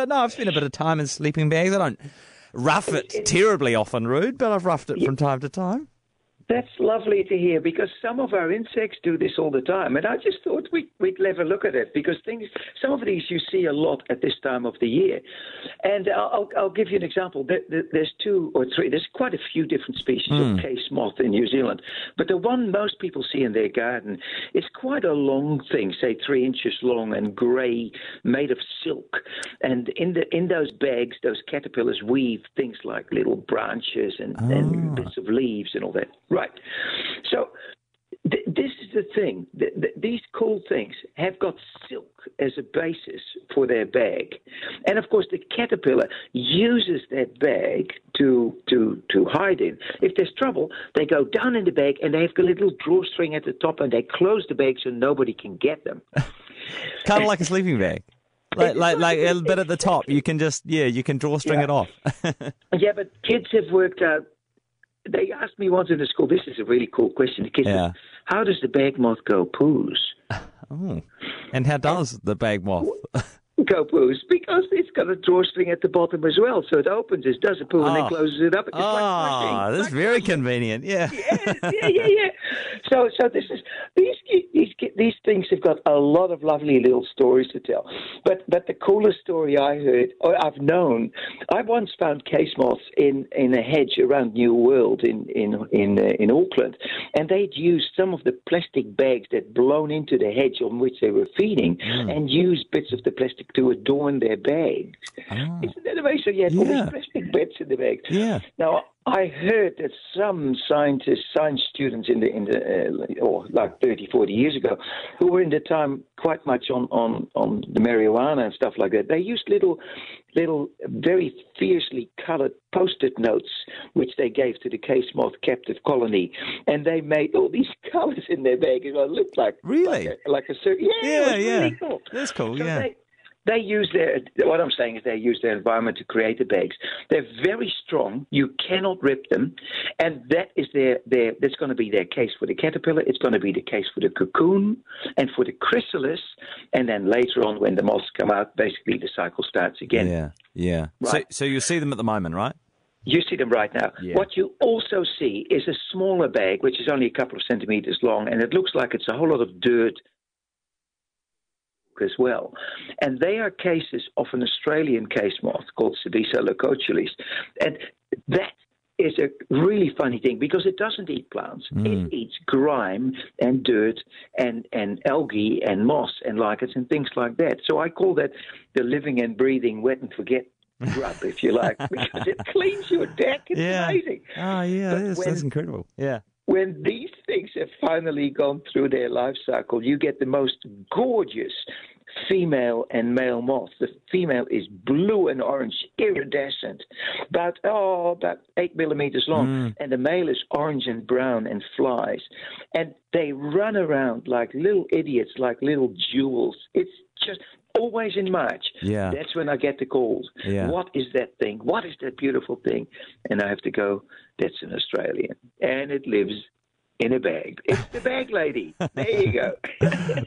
But no, I've spent a bit of time in sleeping bags. I don't rough it terribly often, Ruud, but I've roughed it from time to time. That's lovely to hear because some of our insects do this all the time, and I just thought we, would never look at it because things, some of these you see a lot at this time of the year, and I'll, I'll give you an example. There's two or three. There's quite a few different species mm. of hmm. case moth in New Zealand, but the one most people see in their garden is quite a long thing, say three inches long and grey, made of silk, and in the in those bags, those caterpillars weave things like little branches and, oh. and bits of leaves and all that. Right. So th- this is the thing. Th- th- these cool things have got silk as a basis for their bag, and of course the caterpillar uses that bag to to to hide in. If there's trouble, they go down in the bag and they have a little drawstring at the top, and they close the bag so nobody can get them. kind of like a sleeping bag like like like a bit at the top. You can just yeah, you can drawstring yeah. it off. yeah, but kids have worked out they asked me once in the school. This is a really cool question. The kids yeah. said, "How does the bag moth go poos?" Oh, and how does the bag moth? go poos because it's got a drawstring at the bottom as well. So it opens, it does a poo, oh. and then ah. closes it up. It's oh, like that's very convenient. Yeah. yeah, yeah, yeah, yeah. So, so this is these these things have got a lot of lovely little stories to tell. But but the coolest story I heard or I've known, I once found case moths in in a hedge around New World in in in uh, in Auckland, and they'd used some of the plastic bags that blown into the hedge on which they were feeding, mm. and used bits of the plastic to adorn their bags. Oh. Isn't that amazing? So you have yeah. all these plastic bits in the bags. Yeah. Now I heard that some scientists, science students in the in the uh, or like 30, 40 years ago, who were in the time quite much on on on the marijuana and stuff like that, they used little little very fiercely colored post-it notes which they gave to the case moth captive colony, and they made all these colors in their bag. It looked like really like a, like a yeah, yeah, yeah. Really cool. That's cool. So yeah. They, they use their what I'm saying is they use their environment to create the bags. They're very strong. You cannot rip them, and that is their their that's going to be their case for the caterpillar. It's going to be the case for the cocoon and for the chrysalis, and then later on when the moths come out, basically the cycle starts again. Yeah, yeah. Right. So, so you see them at the moment, right? You see them right now. Yeah. What you also see is a smaller bag, which is only a couple of centimeters long, and it looks like it's a whole lot of dirt as well. And they are cases of an Australian case moth called Cebysa leucotelus. And that is a really funny thing because it doesn't eat plants. Mm. It eats grime and dirt and, and algae and moss and lichens and things like that. So I call that the living and breathing wet and forget grub, if you like, because it cleans your deck. It's yeah. amazing. Oh, yeah, that's, when, that's incredible. Yeah when these things have finally gone through their life cycle, you get the most gorgeous female and male moth. The female is blue and orange, iridescent, about oh about eight millimeters long, mm. and the male is orange and brown and flies, and they run around like little idiots, like little jewels. It's just always in March. Yeah, that's when I get the calls. Yeah. what is that thing? What is that beautiful thing? And I have to go. That's an Australian, and it lives in a bag. It's the bag lady. There you go.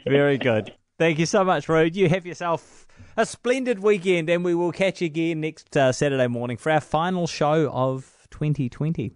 Very good. Thank you so much, Ruud. You have yourself a splendid weekend, and we will catch you again next uh, Saturday morning for our final show of 2020.